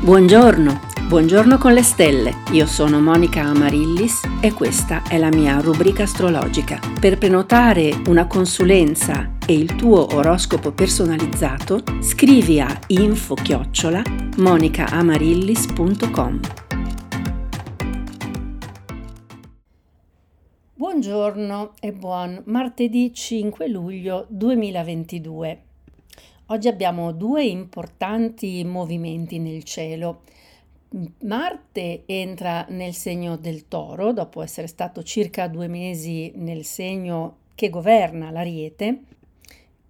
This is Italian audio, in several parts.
Buongiorno, buongiorno con le stelle. Io sono Monica Amarillis e questa è la mia rubrica astrologica. Per prenotare una consulenza e il tuo oroscopo personalizzato, scrivi a info-chiocciola monicaamarillis.com. Buongiorno e buon martedì 5 luglio 2022. Oggi abbiamo due importanti movimenti nel cielo. Marte entra nel segno del toro dopo essere stato circa due mesi nel segno che governa l'ariete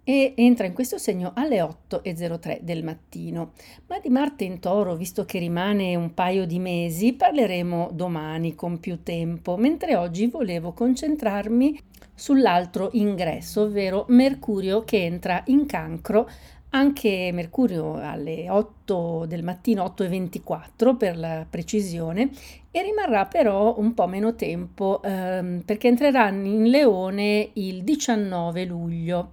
e entra in questo segno alle 8.03 del mattino. Ma di Marte in toro, visto che rimane un paio di mesi, parleremo domani con più tempo, mentre oggi volevo concentrarmi sull'altro ingresso, ovvero Mercurio che entra in cancro anche Mercurio alle 8 del mattino, 8.24 per la precisione, e rimarrà però un po' meno tempo ehm, perché entrerà in Leone il 19 luglio.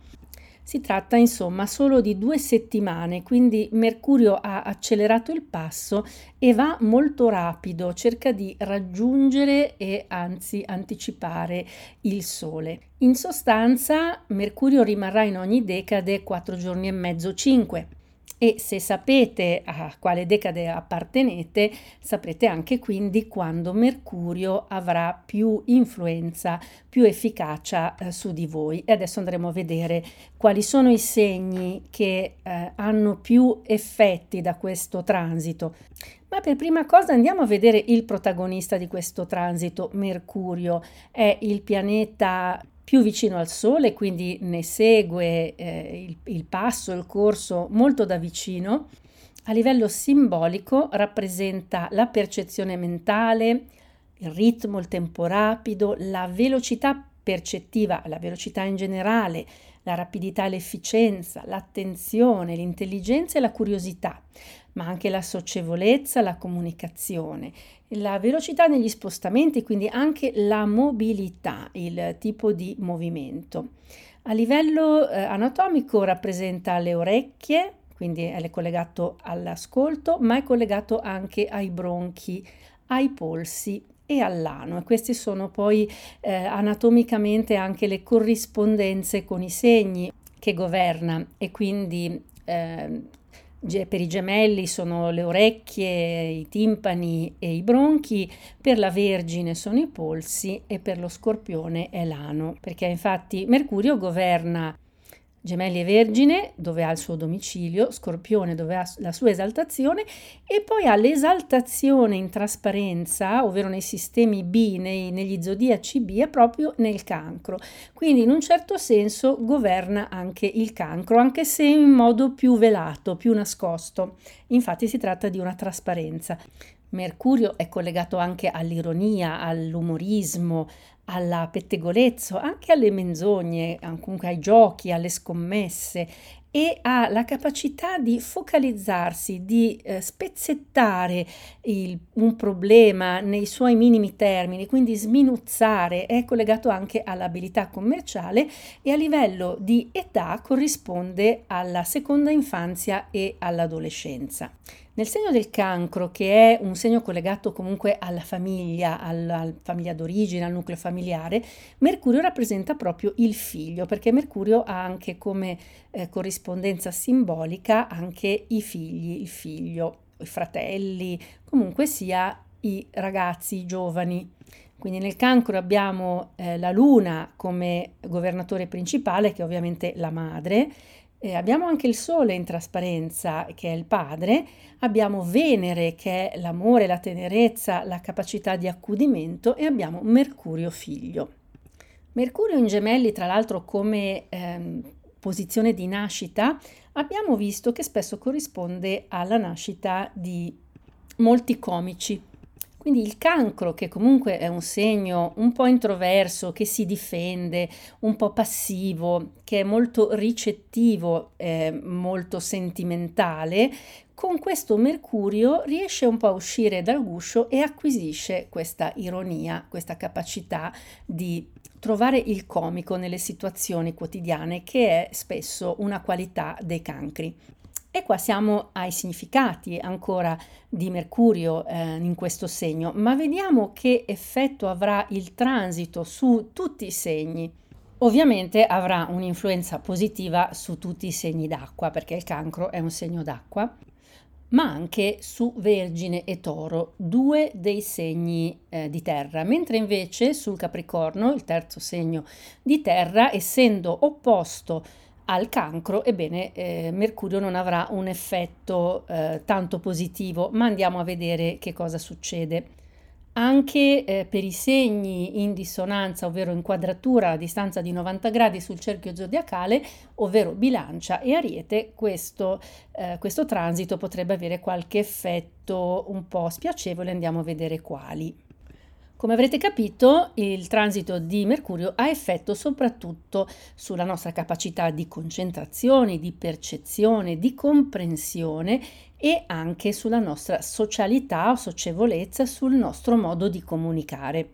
Si tratta insomma solo di due settimane, quindi Mercurio ha accelerato il passo e va molto rapido, cerca di raggiungere e anzi anticipare il Sole. In sostanza Mercurio rimarrà in ogni decade 4 giorni e mezzo, 5 e se sapete a quale decade appartenete, saprete anche quindi quando Mercurio avrà più influenza, più efficacia eh, su di voi. E adesso andremo a vedere quali sono i segni che eh, hanno più effetti da questo transito. Ma per prima cosa andiamo a vedere il protagonista di questo transito, Mercurio. È il pianeta più vicino al Sole, quindi ne segue eh, il, il passo, il corso molto da vicino. A livello simbolico rappresenta la percezione mentale, il ritmo, il tempo rapido, la velocità percettiva, la velocità in generale, la rapidità l'efficienza, l'attenzione, l'intelligenza e la curiosità, ma anche la socievolezza, la comunicazione, la velocità negli spostamenti, quindi anche la mobilità, il tipo di movimento. A livello eh, anatomico rappresenta le orecchie, quindi è collegato all'ascolto, ma è collegato anche ai bronchi, ai polsi e all'ano. E queste sono poi eh, anatomicamente anche le corrispondenze con i segni che governa e quindi eh, per i gemelli sono le orecchie, i timpani e i bronchi, per la Vergine sono i polsi e per lo Scorpione è l'ano, perché infatti Mercurio governa Gemelli e Vergine, dove ha il suo domicilio, Scorpione, dove ha la sua esaltazione, e poi ha l'esaltazione in trasparenza, ovvero nei sistemi B, nei, negli zodiaci B, è proprio nel cancro. Quindi in un certo senso governa anche il cancro, anche se in modo più velato, più nascosto. Infatti si tratta di una trasparenza. Mercurio è collegato anche all'ironia, all'umorismo, alla pettegolezzo, anche alle menzogne, comunque ai giochi, alle scommesse e ha la capacità di focalizzarsi, di eh, spezzettare il, un problema nei suoi minimi termini, quindi sminuzzare, è collegato anche all'abilità commerciale e a livello di età corrisponde alla seconda infanzia e all'adolescenza. Nel segno del cancro, che è un segno collegato comunque alla famiglia, alla, famiglia d'origine, al nucleo familiare, Mercurio rappresenta proprio il figlio, perché Mercurio ha anche come eh, corrispondenza simbolica anche i figli, il figlio, i fratelli, comunque sia i ragazzi, i giovani. Quindi nel cancro abbiamo eh, la luna come governatore principale, che è ovviamente la madre, eh, abbiamo anche il Sole in trasparenza, che è il padre, abbiamo Venere, che è l'amore, la tenerezza, la capacità di accudimento, e abbiamo Mercurio figlio. Mercurio in gemelli, tra l'altro, come ehm, posizione di nascita, abbiamo visto che spesso corrisponde alla nascita di molti comici, quindi il cancro, che comunque è un segno un po' introverso, che si difende, un po' passivo, che è molto ricettivo, eh, molto sentimentale, con questo Mercurio riesce un po' a uscire dal guscio e acquisisce questa ironia, questa capacità di trovare il comico nelle situazioni quotidiane, che è spesso una qualità dei cancri. E qua siamo ai significati ancora di Mercurio eh, in questo segno, ma vediamo che effetto avrà il transito su tutti i segni. Ovviamente avrà un'influenza positiva su tutti i segni d'acqua, perché il cancro è un segno d'acqua, ma anche su Vergine e Toro, due dei segni eh, di terra, mentre invece sul Capricorno, il terzo segno di terra, essendo opposto al cancro, ebbene eh, Mercurio non avrà un effetto eh, tanto positivo, ma andiamo a vedere che cosa succede. Anche eh, per i segni in dissonanza, ovvero in quadratura a distanza di 90 gradi sul cerchio zodiacale, ovvero bilancia e ariete, questo, eh, questo transito potrebbe avere qualche effetto un po' spiacevole, andiamo a vedere quali. Come avrete capito, il transito di Mercurio ha effetto soprattutto sulla nostra capacità di concentrazione, di percezione, di comprensione e anche sulla nostra socialità o socievolezza, sul nostro modo di comunicare.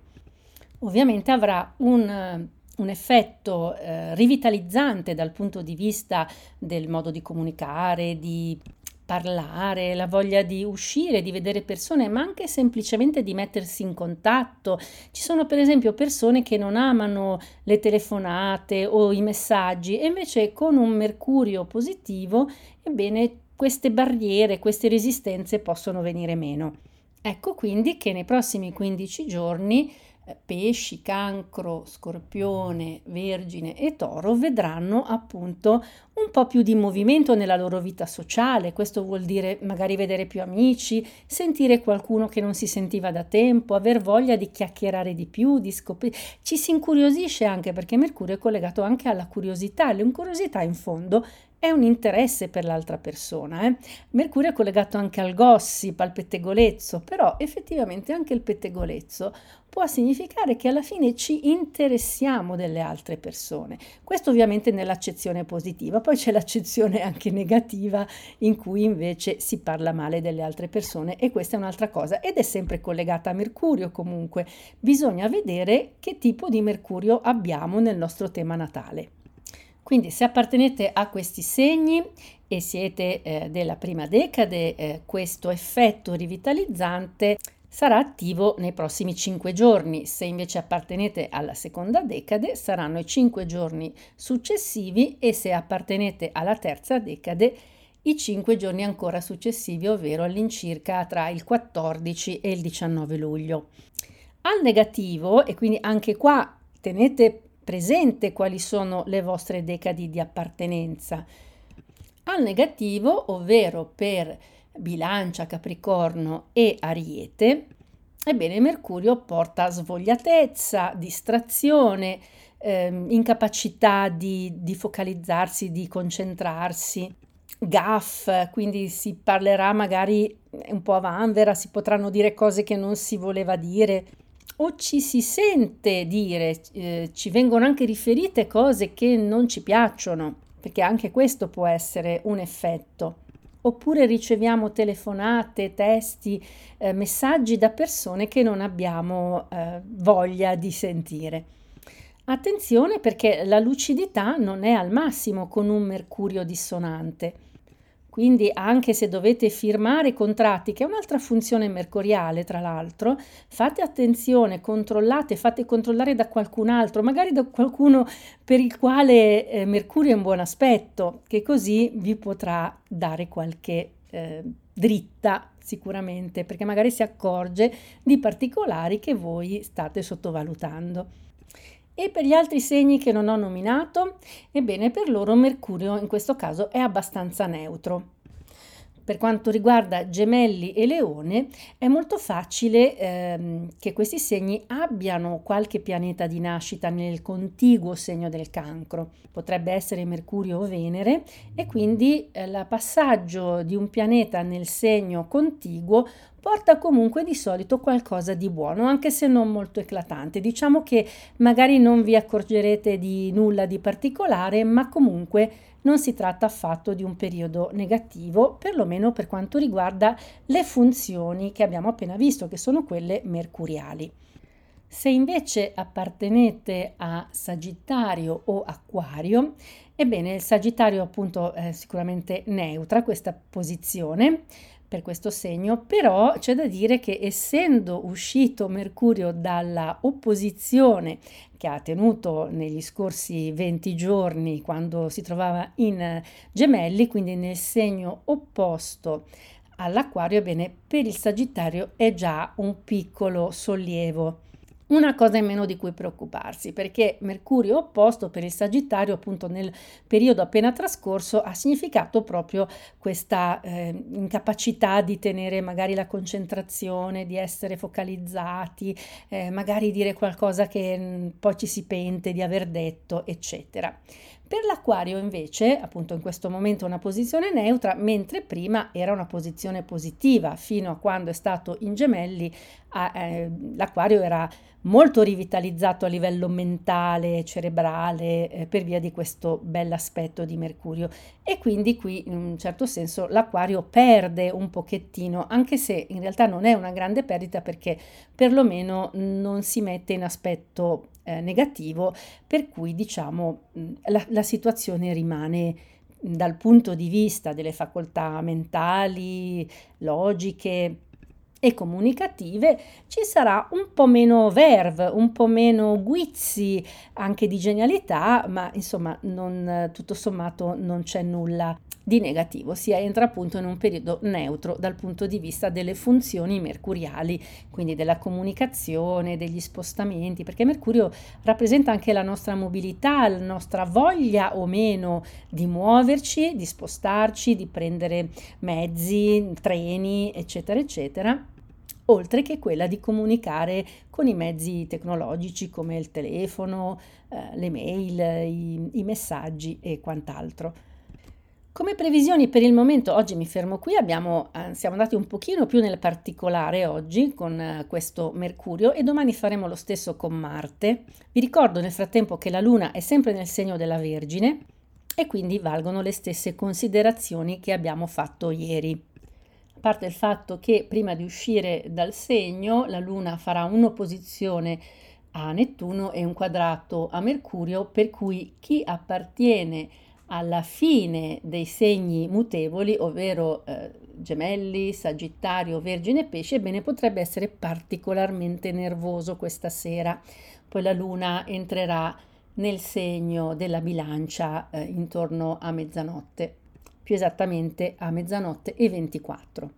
Ovviamente avrà un un effetto eh, rivitalizzante dal punto di vista del modo di comunicare, di parlare, la voglia di uscire, di vedere persone, ma anche semplicemente di mettersi in contatto. Ci sono per esempio persone che non amano le telefonate o i messaggi e invece con un mercurio positivo, ebbene, queste barriere, queste resistenze possono venire meno. Ecco quindi che nei prossimi 15 giorni eh, pesci, cancro, scorpione, vergine e toro vedranno appunto un po' più di movimento nella loro vita sociale. Questo vuol dire magari vedere più amici, sentire qualcuno che non si sentiva da tempo, aver voglia di chiacchierare di più, di scoprire. Ci si incuriosisce anche perché Mercurio è collegato anche alla curiosità. L'incuriosità in fondo è un interesse per l'altra persona. Eh? Mercurio è collegato anche al gossip, al pettegolezzo, però effettivamente anche il pettegolezzo può significare che alla fine ci interessiamo delle altre persone. Questo ovviamente nell'accezione positiva, poi c'è l'accezione anche negativa in cui invece si parla male delle altre persone e questa è un'altra cosa ed è sempre collegata a Mercurio comunque. Bisogna vedere che tipo di Mercurio abbiamo nel nostro tema natale. Quindi se appartenete a questi segni e siete eh, della prima decade, eh, questo effetto rivitalizzante sarà attivo nei prossimi 5 giorni. Se invece appartenete alla seconda decade, saranno i 5 giorni successivi e se appartenete alla terza decade, i 5 giorni ancora successivi, ovvero all'incirca tra il 14 e il 19 luglio. Al negativo, e quindi anche qua tenete presente quali sono le vostre decadi di appartenenza. Al negativo, ovvero per bilancia, capricorno e ariete, ebbene Mercurio porta svogliatezza, distrazione, ehm, incapacità di, di focalizzarsi, di concentrarsi, gaff, quindi si parlerà magari un po' a vanvera, si potranno dire cose che non si voleva dire, o ci si sente dire, eh, ci vengono anche riferite cose che non ci piacciono, perché anche questo può essere un effetto. Oppure riceviamo telefonate, testi, eh, messaggi da persone che non abbiamo eh, voglia di sentire. Attenzione perché la lucidità non è al massimo con un mercurio dissonante quindi anche se dovete firmare contratti, che è un'altra funzione mercuriale tra l'altro, fate attenzione, controllate, fate controllare da qualcun altro, magari da qualcuno per il quale eh, Mercurio è un buon aspetto, che così vi potrà dare qualche eh, dritta sicuramente, perché magari si accorge di particolari che voi state sottovalutando. E per gli altri segni che non ho nominato, ebbene per loro Mercurio in questo caso è abbastanza neutro. Per quanto riguarda gemelli e leone, è molto facile ehm, che questi segni abbiano qualche pianeta di nascita nel contiguo segno del cancro. Potrebbe essere Mercurio o Venere e quindi eh, il passaggio di un pianeta nel segno contiguo porta comunque di solito qualcosa di buono, anche se non molto eclatante. Diciamo che magari non vi accorgerete di nulla di particolare, ma comunque non si tratta affatto di un periodo negativo, perlomeno per quanto riguarda le funzioni che abbiamo appena visto, che sono quelle mercuriali. Se invece appartenete a Sagittario o Acquario, ebbene il Sagittario appunto è sicuramente neutra questa posizione per questo segno, però c'è da dire che essendo uscito Mercurio dalla opposizione che ha tenuto negli scorsi 20 giorni quando si trovava in gemelli, quindi nel segno opposto all'acquario, ebbene per il Sagittario è già un piccolo sollievo una cosa in meno di cui preoccuparsi, perché Mercurio opposto per il Sagittario, appunto nel periodo appena trascorso, ha significato proprio questa eh, incapacità di tenere magari la concentrazione, di essere focalizzati, eh, magari dire qualcosa che mm, poi ci si pente di aver detto, eccetera. Per l'acquario invece, appunto in questo momento una posizione neutra, mentre prima era una posizione positiva, fino a quando è stato in gemelli, eh, l'acquario era molto rivitalizzato a livello mentale, cerebrale, eh, per via di questo bell'aspetto di Mercurio. E quindi qui in un certo senso l'acquario perde un pochettino, anche se in realtà non è una grande perdita perché perlomeno non si mette in aspetto eh, negativo, per cui diciamo la, la situazione rimane dal punto di vista delle facoltà mentali, logiche, e comunicative ci sarà un po' meno verve, un po' meno guizzi anche di genialità, ma insomma non, tutto sommato non c'è nulla di negativo, si entra appunto in un periodo neutro dal punto di vista delle funzioni mercuriali, quindi della comunicazione, degli spostamenti, perché Mercurio rappresenta anche la nostra mobilità, la nostra voglia o meno di muoverci, di spostarci, di prendere mezzi, treni, eccetera, eccetera oltre che quella di comunicare con i mezzi tecnologici come il telefono, eh, le mail, i, i messaggi e quant'altro. Come previsioni per il momento, oggi mi fermo qui, abbiamo, eh, siamo andati un pochino più nel particolare oggi con eh, questo Mercurio e domani faremo lo stesso con Marte. Vi ricordo nel frattempo che la Luna è sempre nel segno della Vergine e quindi valgono le stesse considerazioni che abbiamo fatto ieri. Parte il fatto che prima di uscire dal segno la Luna farà un'opposizione a Nettuno e un quadrato a Mercurio, per cui chi appartiene alla fine dei segni mutevoli, ovvero eh, gemelli, sagittario, vergine e pesce, ebbene potrebbe essere particolarmente nervoso questa sera. Poi la luna entrerà nel segno della bilancia eh, intorno a mezzanotte, più esattamente a mezzanotte e 24.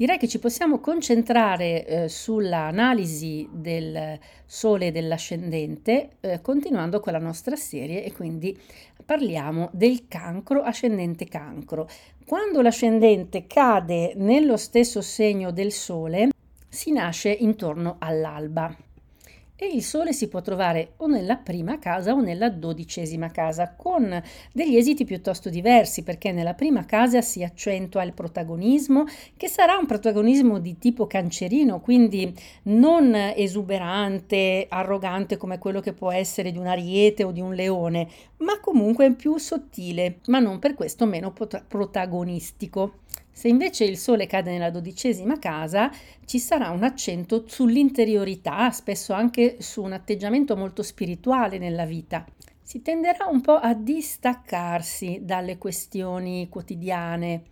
Direi che ci possiamo concentrare eh, sull'analisi del Sole dell'ascendente, eh, continuando con la nostra serie e quindi parliamo del cancro ascendente cancro. Quando l'ascendente cade nello stesso segno del Sole, si nasce intorno all'alba e il Sole si può trovare o nella prima casa o nella dodicesima casa, con degli esiti piuttosto diversi, perché nella prima casa si accentua il protagonismo, che sarà un protagonismo di tipo cancerino, quindi non esuberante, arrogante come quello che può essere di un ariete o di un leone, ma comunque più sottile, ma non per questo meno protagonistico. Se invece il Sole cade nella dodicesima casa, ci sarà un accento sull'interiorità, spesso anche su un atteggiamento molto spirituale nella vita. Si tenderà un po' a distaccarsi dalle questioni quotidiane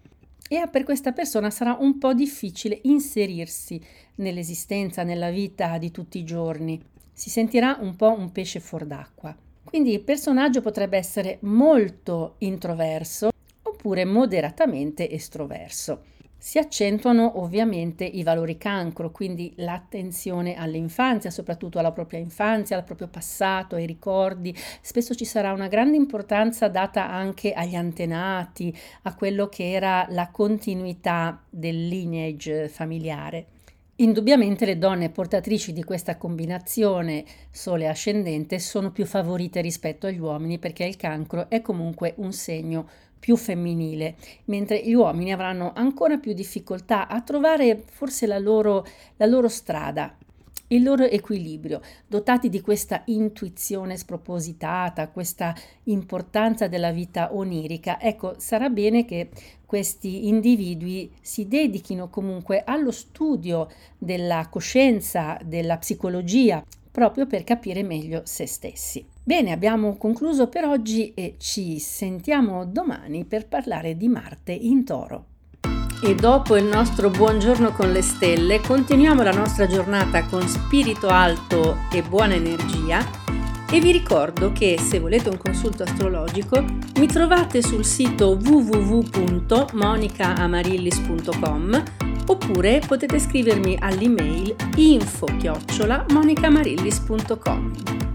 e per questa persona sarà un po' difficile inserirsi nell'esistenza, nella vita di tutti i giorni. Si sentirà un po' un pesce fuor d'acqua. Quindi il personaggio potrebbe essere molto introverso oppure moderatamente estroverso. Si accentuano ovviamente i valori cancro, quindi l'attenzione all'infanzia, soprattutto alla propria infanzia, al proprio passato, ai ricordi. Spesso ci sarà una grande importanza data anche agli antenati, a quello che era la continuità del lineage familiare. Indubbiamente le donne portatrici di questa combinazione sole ascendente sono più favorite rispetto agli uomini perché il cancro è comunque un segno più femminile, mentre gli uomini avranno ancora più difficoltà a trovare forse la loro, la loro strada. il loro equilibrio, dotati di questa intuizione spropositata, questa importanza della vita onirica. Ecco, sarà bene che questi individui si dedichino comunque allo studio della coscienza, della psicologia, proprio per capire meglio se stessi. Bene, abbiamo concluso per oggi e ci sentiamo domani per parlare di Marte in toro. E dopo il nostro buongiorno con le stelle, continuiamo la nostra giornata con spirito alto e buona energia e vi ricordo che se volete un consulto astrologico mi trovate sul sito www.monicaamarillis.com oppure potete scrivermi all'email info-monicamarillis.com.